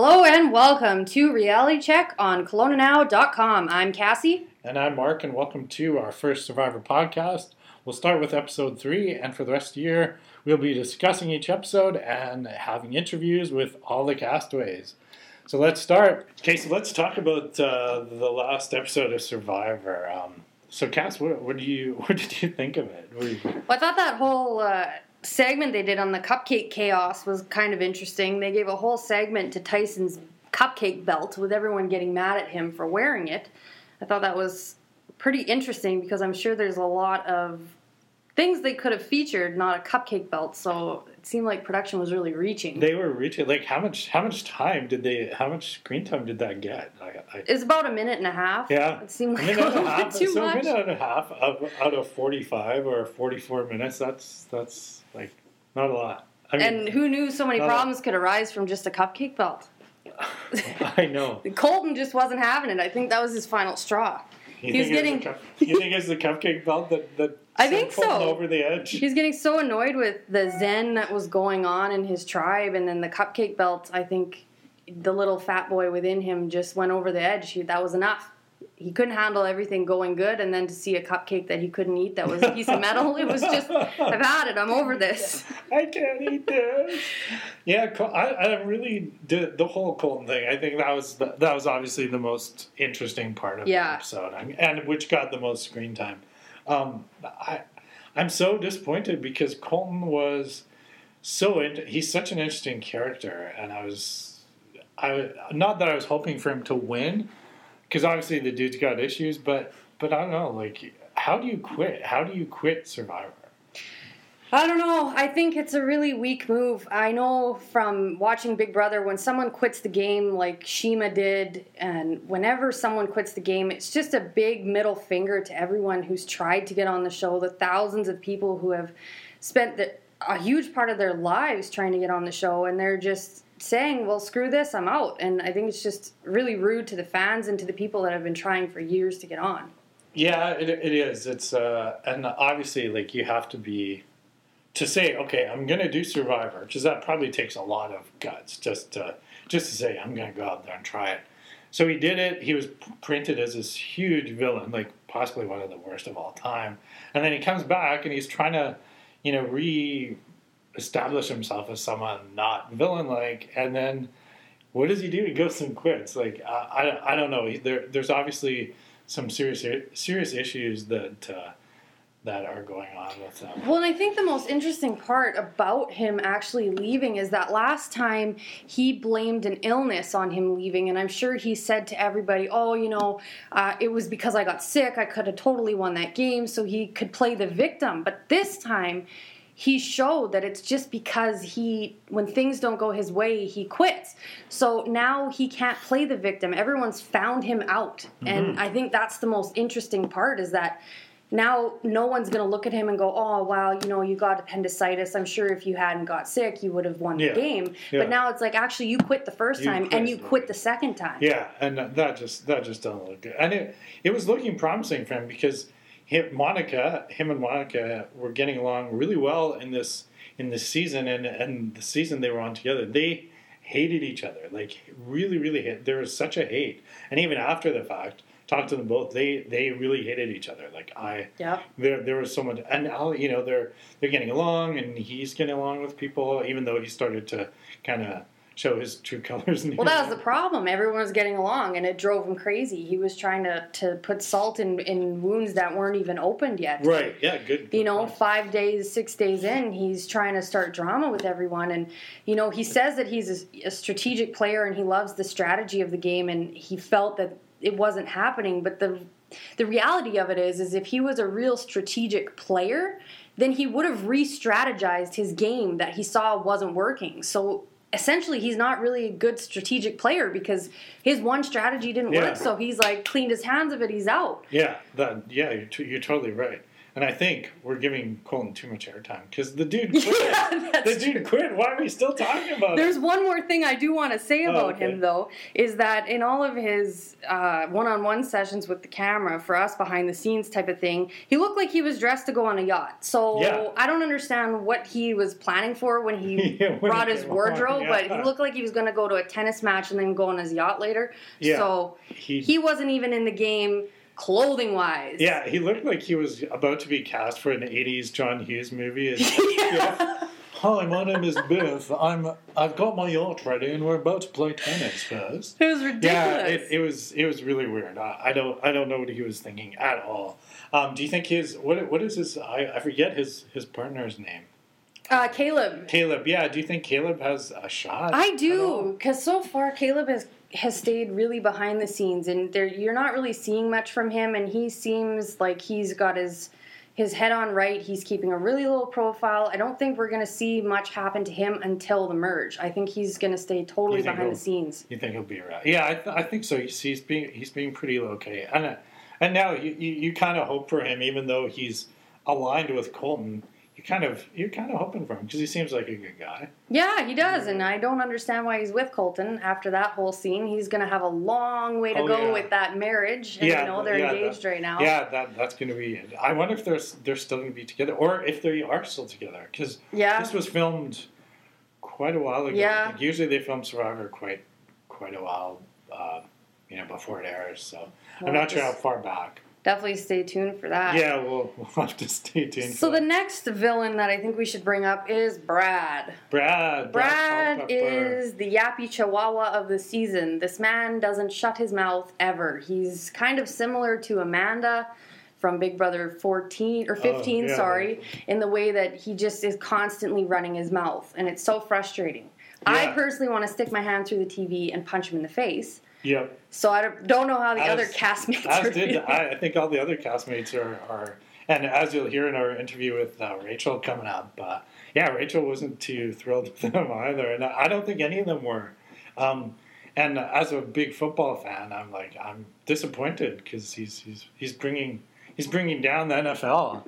Hello and welcome to Reality Check on KelownaNow.com. I'm Cassie. And I'm Mark, and welcome to our first Survivor podcast. We'll start with episode three, and for the rest of the year, we'll be discussing each episode and having interviews with all the castaways. So let's start. Okay, so let's talk about uh, the last episode of Survivor. Um, so, Cass, what, what do you what did you think of it? You- Well, I thought that whole uh, segment they did on the cupcake chaos was kind of interesting. They gave a whole segment to Tyson's cupcake belt with everyone getting mad at him for wearing it. I thought that was pretty interesting because I'm sure there's a lot of things they could have featured, not a cupcake belt. So seemed like production was really reaching. They were reaching like how much how much time did they how much screen time did that get? I, I, It's about a minute and a half. Yeah, It seemed like a minute and a little bit half. too so much. a minute and a half of, out of forty-five or forty-four minutes. That's that's like not a lot. I mean, And who knew so many problems could arise from just a cupcake belt? I know. Colton just wasn't having it. I think that was his final straw. You He was think it's getting- the cup, you think it's the cupcake belt that that I think so. over the edge? He's getting so annoyed with the zen that was going on in his tribe, and then the cupcake belt. I think the little fat boy within him just went over the edge. He, that was enough. He couldn't handle everything going good, and then to see a cupcake that he couldn't eat that was a piece of metal, it was just, I've had it. I'm over this. I can't eat this. Yeah, I, I really did the whole Colton thing. I think that was the, that was obviously the most interesting part of Yeah. the episode, I mean, and which got the most screen time. Um, I I'm so disappointed because Colton was so in, he's such an interesting character, and I was I not that I was hoping for him to win because obviously the dude's got issues, but but I don't know like how do you quit? How do you quit Survivor? I don't know. I think it's a really weak move. I know from watching Big Brother when someone quits the game like Shima did, and whenever someone quits the game, it's just a big middle finger to everyone who's tried to get on the show, the thousands of people who have spent the, a huge part of their lives trying to get on the show, and they're just saying, well, screw this, I'm out. And I think it's just really rude to the fans and to the people that have been trying for years to get on. Yeah, it, it is. It's uh, and obviously like you have to be to say, okay, I'm gonna do Survivor, because that probably takes a lot of guts just to just to say I'm gonna go out there and try it. So he did it. He was printed as this huge villain, like possibly one of the worst of all time. And then he comes back and he's trying to, you know, re-establish himself as someone not villain-like. And then what does he do? He goes and quits. Like I, I, I don't know. There, there's obviously some serious serious issues that uh, that are going on with him. Well, and I think the most interesting part about him actually leaving is that last time he blamed an illness on him leaving, and I'm sure he said to everybody, "Oh, you know, uh, it was because I got sick. I could have totally won that game, so he could play the victim." But this time, he showed that it's just because he, when things don't go his way, he quits. So now he can't play the victim. Everyone's found him out, and mm-hmm. I think that's the most interesting part is that now no one's going to look at him and go, "Oh, wow, you know, you got appendicitis. I'm sure if you hadn't got sick, you would have won Yeah. the game." Yeah. But now it's like, actually, you quit the first You time quit. and you quit the second time. Yeah, and that just that just doesn't look good. And it it was looking promising for him because him, Monica, him and Monica were getting along really well in this in this season, and and the season they were on together, they hated each other, like really, really hate. There was such a hate, and even after the fact, talked to them both, they they really hated each other. Like I, Yeah. there there was so much, and now you know they're they're getting along, and he's getting along with people, even though he started to kind of show his true colors. Well, that was the problem. Everyone was getting along, and it drove him crazy. He was trying to, to put salt in, in wounds that weren't even opened yet. Right. Yeah. Good. you know, five days, six days in, he's trying to start drama with everyone. And, you know, he says that he's a, a strategic player and he loves the strategy of the game, and he felt that it wasn't happening. But the the reality of it is, is if he was a real strategic player, then he would have re-strategized his game that he saw wasn't working. So essentially, he's not really a good strategic player because his one strategy didn't Yeah. work. So he's like cleaned his hands of it. He's out. Yeah. That. Yeah. You're, t- you're totally right. And I think we're giving Colton too much airtime because the dude quit. Yeah, the dude quit. Why are we still talking about There's it? one more thing I do want to say Oh, about okay. him, though, is that in all of his uh, one-on-one sessions with the camera, for us behind the scenes type of thing, he looked like he was dressed to go on a yacht. So Yeah. I don't understand what he was planning for when he Yeah, when brought he his on, wardrobe, yeah. but he looked like he was going to go to a tennis match and then go on his yacht later. So He, he wasn't even in the game clothing-wise. yeah, he looked like he was about to be cast for an '80s John Hughes movie. It's- yeah. Hi, my name is Biff. I'm. I've got my yacht ready, and we're about to play tennis first. It was ridiculous. Yeah, it, it was it was really weird. I, I don't I don't know what he was thinking at all. Um, do you think his what what is his I, I forget his his partner's name? uh, Caleb. Caleb. Yeah. Do you think Caleb has a shot? I do because so far Caleb has has stayed really behind the scenes, and there you're not really seeing much from him. And he seems like he's got his his head on right. He's keeping a really low profile. I don't think we're going to see much happen to him until the merge. I think he's going to stay totally behind the scenes. You think he'll be around? Yeah, I, th- I think so. He's, he's being he's being pretty low key, and uh, and now you, you, you kind of hope for him, even though he's aligned with Colton. You kind of you're kind of hoping for him because he seems like a good guy. Yeah, he does, and I don't understand why he's with Colton after that whole scene. He's going to have a long way to Oh, go yeah. with that marriage, and Yeah, you know they're yeah, engaged that- right now. Yeah, that that's going to be. I wonder if they're they're still going to be together, or if they are still together. Because yeah. this was filmed quite a while ago. Yeah. Think usually they film Survivor quite quite a while, uh, you know, before it airs. So Well, I'm not sure how far back. Definitely stay tuned for that. Yeah, we'll, we'll have to stay tuned. So the next villain that I think we should bring up is Brad. Brad, Brad Culpepper. is the yappy chihuahua of the season. This man doesn't shut his mouth ever. He's kind of similar to Amanda from Big Brother 14 or 15, Oh, yeah. sorry, in the way that he just is constantly running his mouth and it's so frustrating. I personally want to stick my hand through the TV and punch him in the face. Yep. So I don't- know how the As- other castmates are As did. I, I think all the other castmates are, are and as you'll hear in our interview with uh, Rachel coming up, uh, yeah, Rachel wasn't too thrilled with them either, and I don't think any of them were. Um, and as a big football fan, I'm like I'm disappointed because he's he's he's bringing he's bringing down the NFL.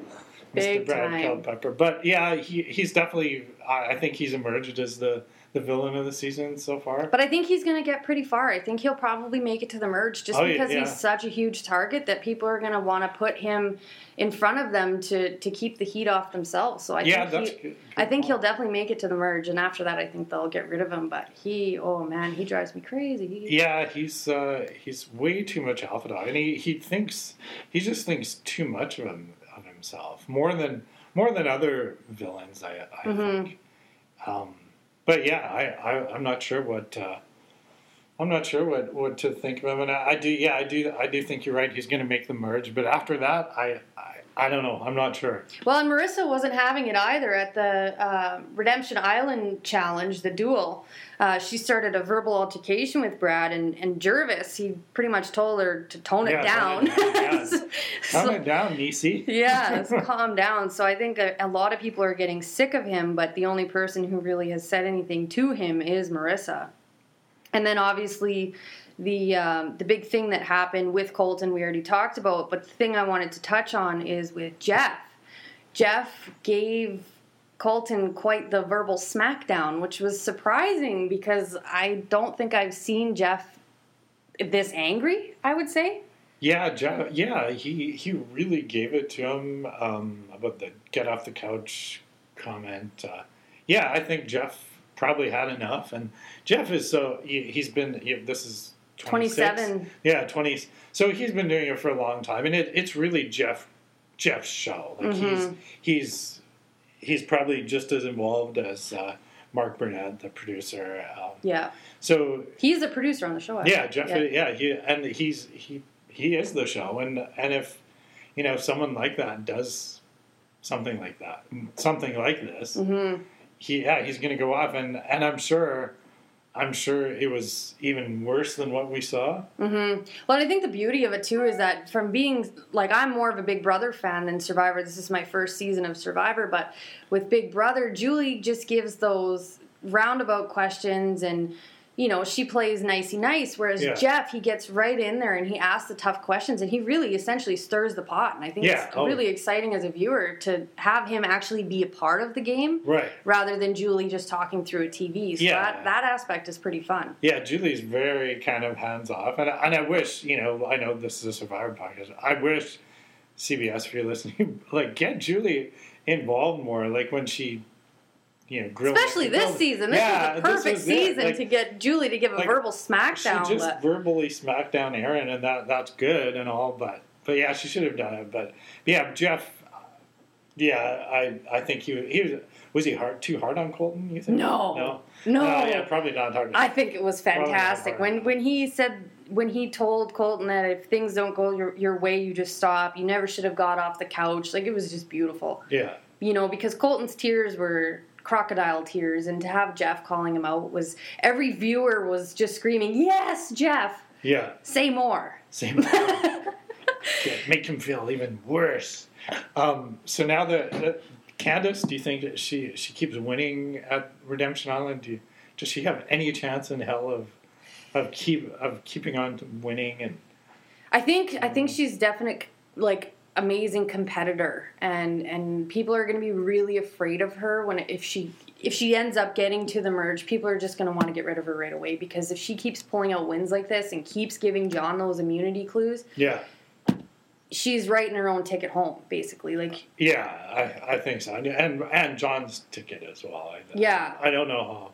Big Mr. Brad time. Culpepper. But yeah, he, he's definitely. I, I think he's emerged as the, the villain of the season so far. But I think he's going to get pretty far. I think he'll probably make it to the merge just Oh, because yeah. he's such a huge target that people are going to want to put him in front of them to, to keep the heat off themselves. So I yeah, think that's he, good. I think good he'll definitely make it to the merge, and after that, I think they'll get rid of him. But he, oh man, he drives me crazy. Yeah, he's uh, he's way too much alpha dog, and he, he thinks he just thinks too much of him of himself more than more than other villains. I, I Mhm. think. Um, but yeah, I, I I'm not sure what uh, I'm not sure what, what to think of him, and I, I do yeah I do I do think you're right. He's going to make the merge, but after that, I, I don't know. I'm not sure. Well, and Marissa wasn't having it either at the uh, Redemption Island challenge, the duel. Uh, she started a verbal altercation with Brad and, and Gervase. He pretty much told her to tone it down. tone it down, yeah. So- Calm it down, Nisi. yeah, so calm down. So I think a, a lot of people are getting sick of him, but the only person who really has said anything to him is Marissa. And then obviously the um, the big thing that happened with Colton we already talked about, but the thing I wanted to touch on is with Jeff. Jeff gave Colton quite the verbal smackdown, which was surprising because I don't think I've seen Jeff this angry. I would say. Yeah, Jeff, yeah, he he really gave it to him um, about the get off the couch comment. Uh, yeah, I think Jeff probably had enough, and Jeff is so he, he's been he, this is 26? 27. Yeah, twenty. So he's been doing it for a long time, and it, it's really Jeff Jeff's show. Like Mm-hmm. he's he's he's probably just as involved as uh, Mark Burnett, the producer. Um, Yeah, so he's the producer on the show. Yeah. Jeff. Yeah. he and he's he he is the show, and and if you know someone like that does something like that, something like this, Mhm. He yeah he's going to go off, and and I'm sure. I'm sure it was even worse than what we saw. Mm-hmm. Well, I think the beauty of it too is that from being like I'm more of a Big Brother fan than Survivor. This is my first season of Survivor, but with Big Brother, Julie just gives those roundabout questions and you know, she plays nicey nice, whereas Yeah. Jeff, he gets right in there and he asks the tough questions and he really essentially stirs the pot. And I think Yeah, it's oh. really exciting as a viewer to have him actually be a part of the game Right. rather than Julie just talking through a TV. So Yeah. that, that aspect is pretty fun. Yeah, Julie's very kind of hands off, and I, and I wish you know I know this is a Survivor podcast. I wish CBS, if you're listening, like get Julie involved more. Like when she, you know, grilled, Especially this grilled- season. This Yeah, was the perfect season Like, to get Julie to give a like, verbal She smackdown. just but verbally smacked down Aaryn, and that that's good and all, but but yeah, she should have done it. But yeah, Jeff. Yeah, I I think he he was was he hard too hard on Colton? You think? No. no, no, Uh, yeah, probably not hard. I think it was fantastic when when he said when he told Colton that if things don't go your, your way, you just stop. You never should have got off the couch. Like it was just beautiful, yeah, you know, because Colton's tears were crocodile tears, and to have Jeff calling him out was every viewer was just screaming, "Yes, Jeff, yeah. say more." Same. Yeah, make him feel even worse. Um, so now that that Candice, do you think that she she keeps winning at Redemption Island? Do you, does she have any chance in hell of of keep of keeping on winning? And I think I think she's definite like amazing competitor and and people are going to be really afraid of her when if she if she ends up getting to the merge people are just going to want to get rid of her right away because if she keeps pulling out wins like this and keeps giving John those immunity clues yeah, she's writing her own ticket home basically like yeah, I, I think so. And and, John's ticket as well. I, Yeah. I don't know how.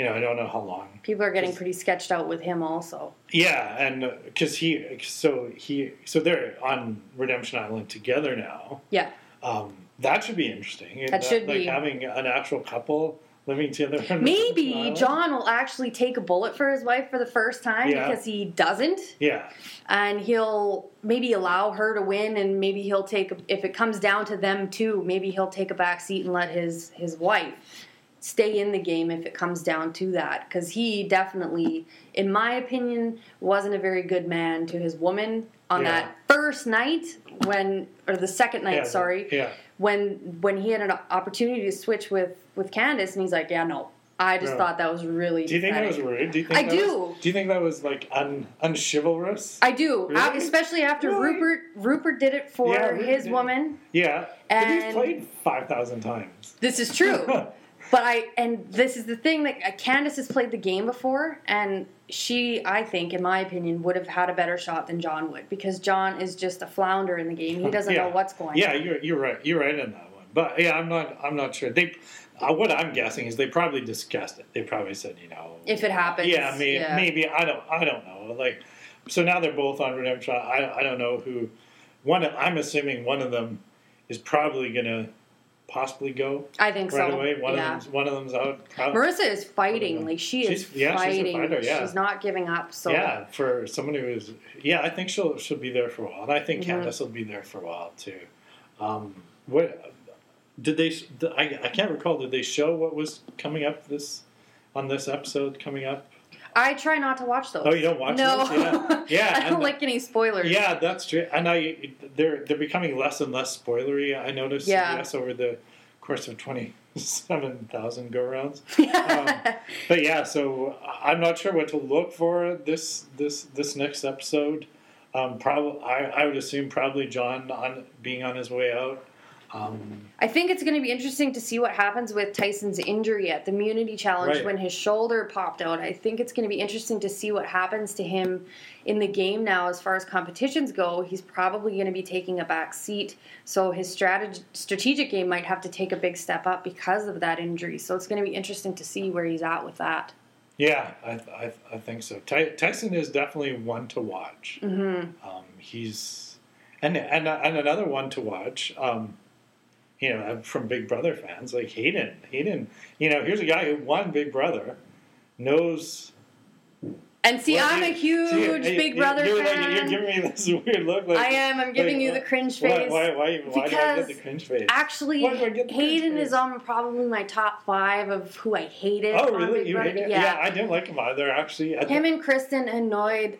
You know, I don't know how long people are getting pretty sketched out with him also Yeah, and because he, so he, so they're on Redemption Island together now. yeah Um, that should be interesting. That should like be. having an actual couple living together. maybe. John will actually take a bullet for his wife for the first time Yeah. because he doesn't Yeah, and he'll maybe allow her to win and maybe he'll take if it comes down to them too maybe he'll take a back seat and let his his wife stay in the game if it comes down to that because he definitely in my opinion wasn't a very good man to his woman on Yeah. that first night when or the second night yeah, sorry Yeah, when when he had an opportunity to switch with with Candice and he's like yeah no I just No. thought that was really do you think that was rude? Do you think I do. Was, do you think that was like un unchivalrous? I do, Really? Especially after Really? Rupert. Rupert did it for Yeah, his woman. yeah, but he's played five thousand times. This is true, but I and this is the thing that uh, Candice has played the game before, and she, I think, in my opinion, would have had a better shot than John would because John is just a flounder in the game. He doesn't Yeah. know what's going. Yeah, on. you're you're right. You're right in that one. But yeah, I'm not. I'm not sure. They, uh, what I'm guessing is they probably discussed it. They probably said, you know, If it happens, Yeah, maybe, yeah. maybe I don't. I don't know. Like, so now they're both on redemption. I I don't know who. One, I'm assuming one of them is probably gonna possibly go I think right so. away. One yeah. of them's one of them's out. Prob- Marissa is fighting, like she is She's- yeah, she's a fighting. fighter, yeah. She's not giving up. So yeah, for someone who is, yeah, I think she'll she'll be there for a while, and I think Mhm. Candice will be there for a while too. Um, what did they? I, I can't recall. Did they show what was coming up this on this episode coming up? I try not to watch those. Oh, you don't watch no. those? Yeah. Yeah, I don't and- like any spoilers. Yeah, that's true. And I they're they're becoming less and less spoilery. I noticed. Yeah. Yes, over the course of twenty seven thousand go rounds. Um, But yeah, so I'm not sure what to look for this this this next episode. Um, probably, I, I would assume probably John on being on his way out. Um, I think it's going to be interesting to see what happens with Tyson's injury at the Immunity Challenge Right. when his shoulder popped out. I think it's going to be interesting to see what happens to him in the game now as far as competitions go. He's probably going to be taking a back seat, so his strateg- strategic game might have to take a big step up because of that injury. So it's going to be interesting to see where he's at with that. yeah, I, I, I think so. Ty, Tyson is definitely one to watch. Mm-hmm. Um, he's and and and another one to watch. Um, you know, from Big Brother fans like Hayden. Hayden, you know, here's a guy who won Big Brother, knows. And see, Well, I'm a huge see, Big you- Brother you're fan. Like, you're giving me this weird look. Like, I am. I'm giving like, you the cringe Why, face. why, why, why do I get the cringe face? Actually, Why do I get the Hayden is on probably my top five of who I hated. oh, on really? Big You Brother. hate it? Yeah. I didn't like him either. Actually, I Him and Kristen annoyed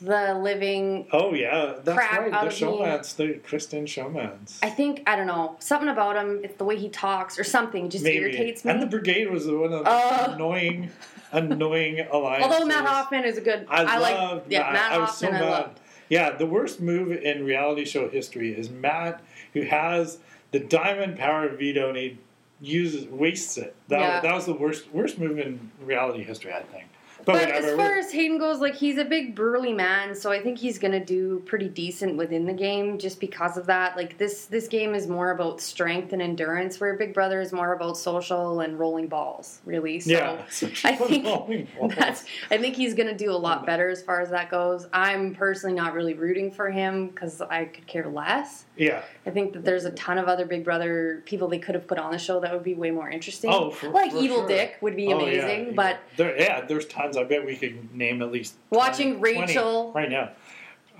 the living. Oh yeah, that's Crap right. out The showmans, the Kristen showmans. I think I don't know something about him. It's the way he talks or something just irritates me. And the brigade was the one of the Uh. annoying, annoying alliances. Although Matt Hoffman is a good, I, I, like loved yeah Matt. Matt I was Hoffman. so I mad. Yeah, the worst move in reality show history is Matt, who has the diamond power of veto and he uses wastes it. That, Yeah. that was the worst worst move in reality history, I think. But, But as far as Hayden goes, like he's a big burly man, so I think he's gonna do pretty decent within the game just because of that. Like this this game is more about strength and endurance, where Big Brother is more about social and rolling balls, really. So yeah, I think that's I think he's gonna do a lot better as far as that goes. I'm personally not really rooting for him because I could care less. yeah. I think that there's a ton of other Big Brother people they could have put on the show that would be way more interesting. Oh, for- like for Evil sure. Dick would be Oh, amazing, yeah. but there, yeah, there's tons. I bet we could name at least Watching 20 Rachel- right now.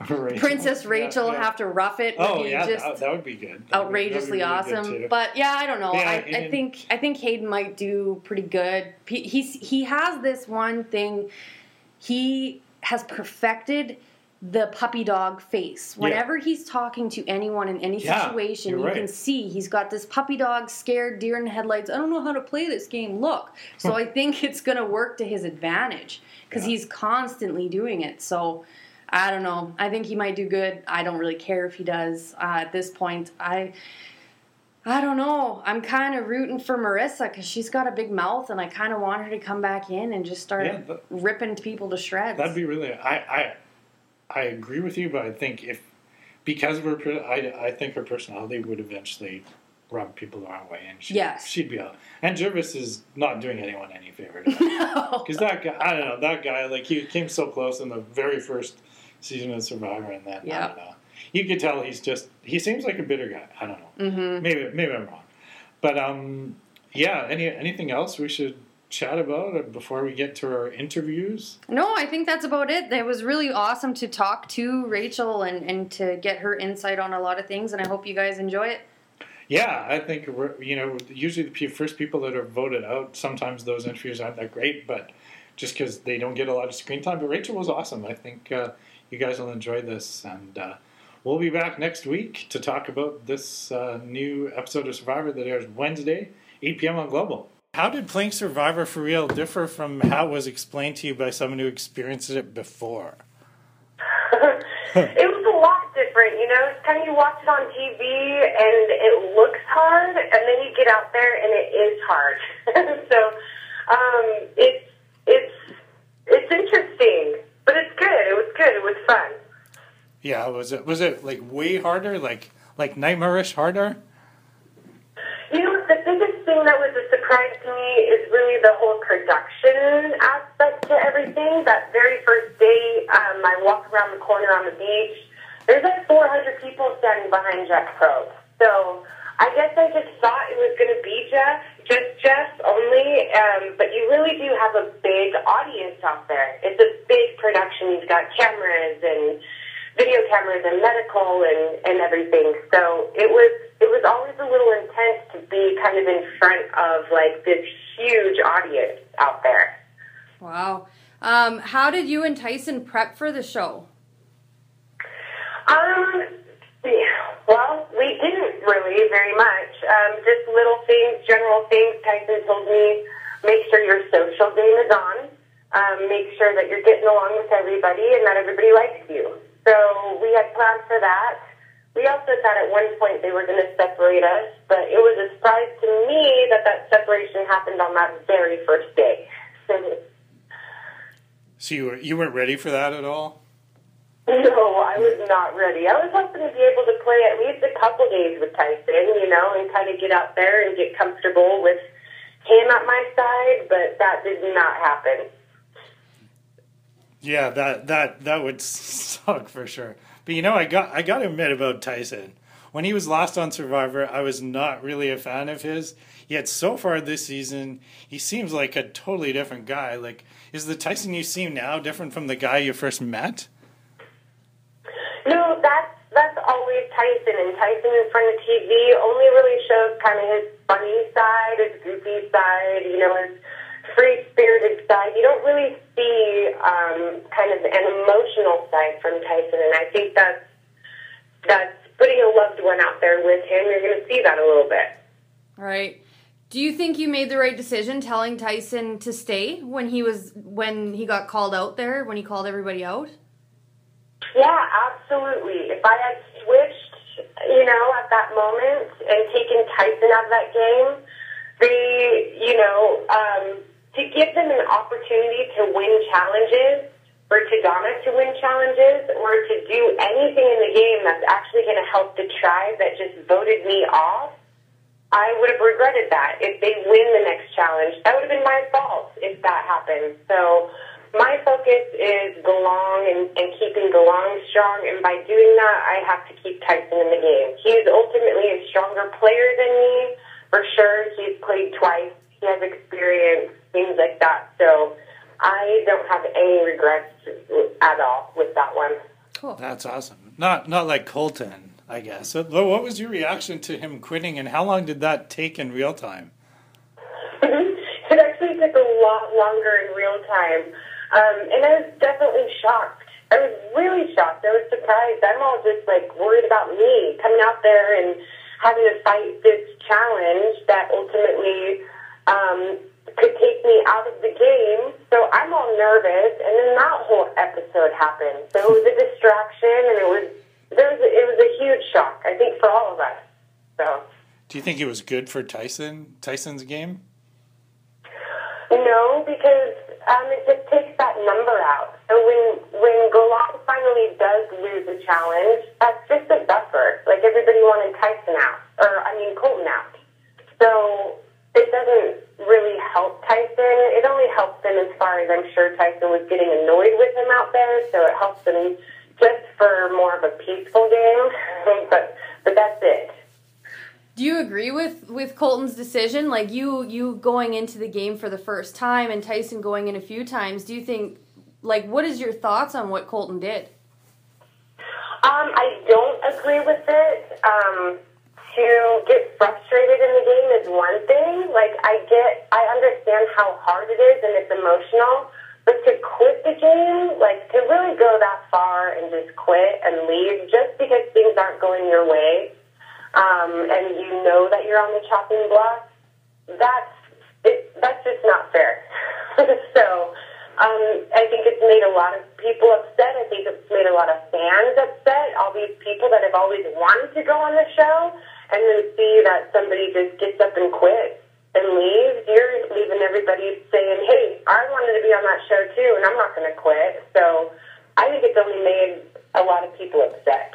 Rachel. Princess Rachel yeah. have to rough it would Oh be yeah, just that, that would be good. That would be- outrageously really awesome. too. But yeah, I don't know. Yeah, I, I think I think Hayden might do pretty good. He, he's he has this one thing. He has perfected the puppy dog face. Whenever he's talking to anyone in any Yeah, situation, you right. can see he's got this puppy dog scared deer in the headlights. I don't know how to play this game. Look. So I think it's going to work to his advantage because Yeah. he's constantly doing it. So I don't know. I think he might do good. I don't really care if he does uh, at this point. I I don't know. I'm kind of rooting for Marissa because she's got a big mouth, and I kind of want her to come back in and just start Yeah, ripping people to shreds. That'd be really. I I I agree with you, but I think if because of her, I I think her personality would eventually rub people the wrong way, and she, Yes. she'd be out. And Gervase is not doing anyone any favor. no. Because that guy, I don't know, that guy, like he came so close in the very first season of Survivor, and then I Yeah. don't know. You could tell he's just he seems like a bitter guy. I don't know. Mm-hmm. Maybe maybe I'm wrong, but um, yeah. Any anything else we should chat about it before we get to our interviews? No, I think that's about it. It was really awesome to talk to Rachel and, and to get her insight on a lot of things, and I hope you guys enjoy it. Yeah, I think we're, you know usually the first people that are voted out. Sometimes those interviews aren't that great, but just because they don't get a lot of screen time. But Rachel was awesome. I think uh, you guys will enjoy this, and uh, we'll be back next week to talk about this uh, new episode of Survivor that airs Wednesday, 8 p.m. on Global. How did playing Survivor for real differ from how it was explained to you by someone who experienced it before? it was a lot different, you know. It's kind of you watch it on TV and it looks hard, and then you get out there and it is hard. so um, it's it's it's interesting, but it's good. It was good. It was fun. Yeah, was it was it like way harder, like like nightmarish harder? You know, the biggest thing that was a surprise to me is really the whole production aspect to everything. That very first day, um, I walk around the corner on the beach. There's like 400 people standing behind Jeff Probst. So I guess I just thought it was going to be Jeff, just Jeff only. Um, but you really do have a big audience out there. It's a big production. You've got cameras and video cameras and medical and, and everything. So it was it was always a little intense to be kind of in front of like this huge audience out there. Wow. Um, how did you and Tyson prep for the show? Um, yeah, well, we didn't really very much. Um, just little things, general things. Tyson told me, make sure your social game is on. Um, make sure that you're getting along with everybody and that everybody likes you. So we had plans for that. We also thought at one point they were going to separate us, but it was a surprise to me that that separation happened on that very first day. So you were you weren't ready for that at all? No, I was not ready. I was hoping to be able to play at least a couple days with Tyson, you know, and kind of get out there and get comfortable with him at my side, but that did not happen. Yeah, that that that would suck for sure. But you know, I got I got to admit about Tyson. When he was last on Survivor, I was not really a fan of his. Yet so far this season, he seems like a totally different guy. Like, is the Tyson you see now different from the guy you first met? No, that's that's always Tyson, and Tyson in front of TV only really shows kind of his funny side, his goofy side, you know, his free spirited side. You don't really see um, kind of an emotional side from Tyson, and I think that's that's putting a loved one out there with him. You're going to see that a little bit. All right. Do you think you made the right decision telling Tyson to stay when he was when he got called out there when he called everybody out? Yeah, absolutely. If I had switched, you know, at that moment and taken Tyson out of that game, they, you know, um, to give them an opportunity to win challenges, for Donna to win challenges, or to do anything in the game that's actually going to help the tribe that just voted me off, I would have regretted that. If they win the next challenge, that would have been my fault if that happened. So my focus is Galang and, and keeping Galang strong, and by doing that, I have to keep Tyson in the game. He's ultimately a stronger player than me, for sure. He's played twice. He has experience, things like that. So I don't have any regrets at all with that one. Cool. That's awesome. Not not like Colton, I guess. So, What was your reaction to him quitting, and how long did that take in real time? it actually took a lot longer in real time. Um, and I was definitely shocked. I was really shocked. I was surprised. I'm all just like worried about me coming out there and having to fight this challenge that ultimately um, could take me out of the game. So I'm all nervous, and then that whole episode happened. So it was a distraction, and it was there was a, it was a huge shock. I think for all of us. So. Do you think it was good for Tyson Tyson's game? No, because um, it just takes that number out. So when when Galang finally does lose a challenge, that's just a buffer. Like everybody wanted Tyson out, or I mean Colton out. So it doesn't really help Tyson. It only helps him as far as I'm sure Tyson was getting annoyed with him out there. So it helps him just for more of a peaceful game. but but that's it. Do you agree with with Colton's decision? Like you you going into the game for the first time and Tyson going in a few times. Do you think like what is your thoughts on what Colton did? Um, I don't agree with it. Um, to get frustrated in the game is one thing. Like I get, I understand how hard it is and it's emotional. But to quit the game, like to really go that far and just quit and leave just because things aren't going your way, um, and you know that you're on the chopping block, that's it, that's just not fair. so um, I think it's made a lot of people upset. I think it's made a lot of fans upset. All these people that have always wanted to go on the show, and then see that somebody just gets up and quits and leaves, you're leaving everybody saying, "Hey, I wanted to be on that show too, and I'm not going to quit." So I think it's only made a lot of people upset.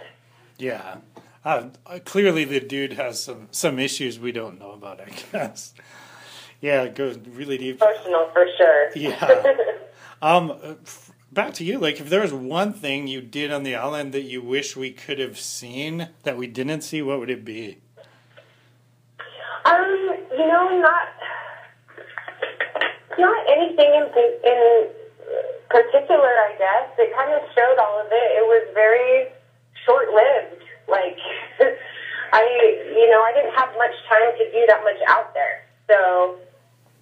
Yeah. Uh, clearly, the dude has some, some issues we don't know about, I guess. Yeah, it goes really deep. Emotional for sure. Yeah. um, back to you. Like, if there was one thing you did on the island that you wish we could have seen that we didn't see, what would it be? Um, you know, not not anything in, in particular. I guess it kind of showed all of it. It was very short lived. Like, I, you know, I didn't have much time to do that much out there. So,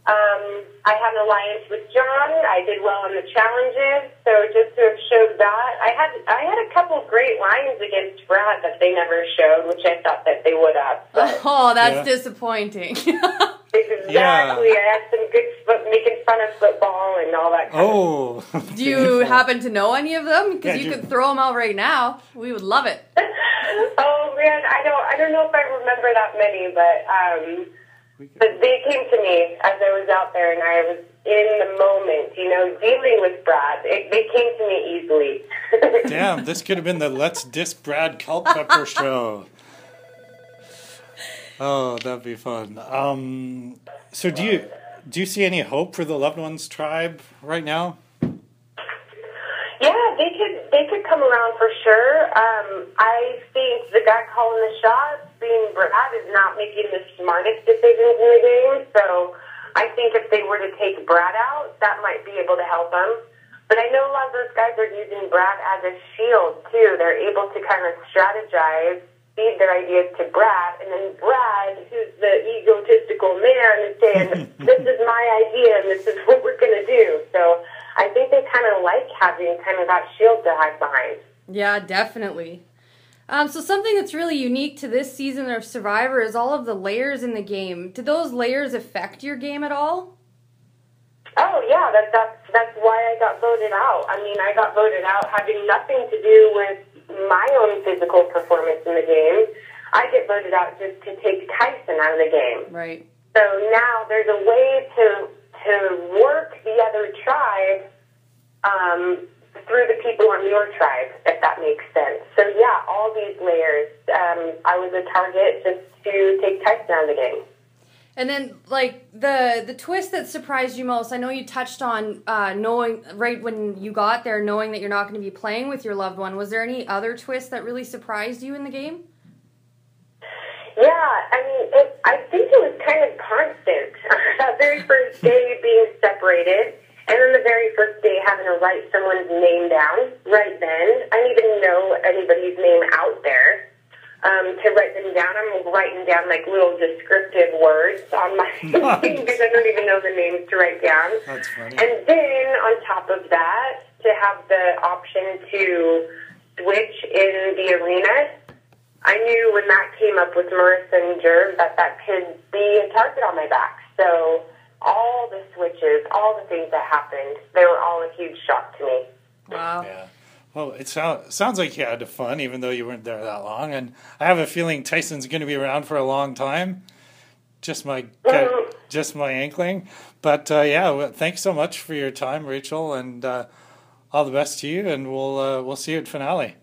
um, I had an alliance with John. I did well in the challenges. So just to have showed that, I had I had a couple great lines against Brad that they never showed, which I thought that they would have. But. Oh, that's yeah. disappointing. exactly. Yeah. I had some good making fun of football and all that. oh. do you happen to know any of them? Because yeah, you could throw them out right now. We would love it. oh man, I don't I don't know if I remember that many, but um, but they came to me as I was out there, and I was in the moment, you know, dealing with Brad. It, they came to me easily. Damn, this could have been the Let's Diss Brad Culpepper show. Oh, that'd be fun. Um, so do you do you see any hope for the loved ones tribe right now? Yeah, they could they could come around for sure. Um, I think the guy calling the shots, being Brad, is not making the smartest decisions in the game. So I think if they were to take Brad out, that might be able to help them. But I know a lot of those guys are using Brad as a shield too. They're able to kind of strategize, feed their ideas to Brad, and then Brad, who's the egotistical man, is saying, "This is my idea, and this is what we're going to do." So I think they kind of like having kind of that shield to hide behind. Yeah, definitely. Um, so something that's really unique to this season of Survivor is all of the layers in the game. Do those layers affect your game at all? Oh yeah, that, that's that's why I got voted out. I mean, I got voted out having nothing to do with my own physical performance in the game. I get voted out just to take Tyson out of the game. Right. So now there's a way to to work the other tribe um, through the people on your tribe, if that makes sense. So yeah, all these layers. Um, I was a target just to take Tyson out of the game. And then, like the the twist that surprised you most, I know you touched on uh, knowing right when you got there, knowing that you're not going to be playing with your loved one. Was there any other twist that really surprised you in the game? Yeah, I mean, it, I think it was kind of constant. that very first day being separated, and then the very first day having to write someone's name down right then. I didn't even know anybody's name out there um, to write them down. I'm writing down like little descriptive words on my thing because I don't even know the names to write down. That's funny. And then on top of that, to have the option to switch in the arena, I knew when that came up with Marissa and Jerv that that could be a target on my back. So all the switches, all the things that happened, they were all a huge shock to me. Wow. Yeah. Well, it sounds sounds like you had fun, even though you weren't there that long. And I have a feeling Tyson's going to be around for a long time. Just my Mhm. just my inkling. But uh, yeah, well, thanks so much for your time, Rachel, and uh, all the best to you. And we'll uh, we'll see you at finale.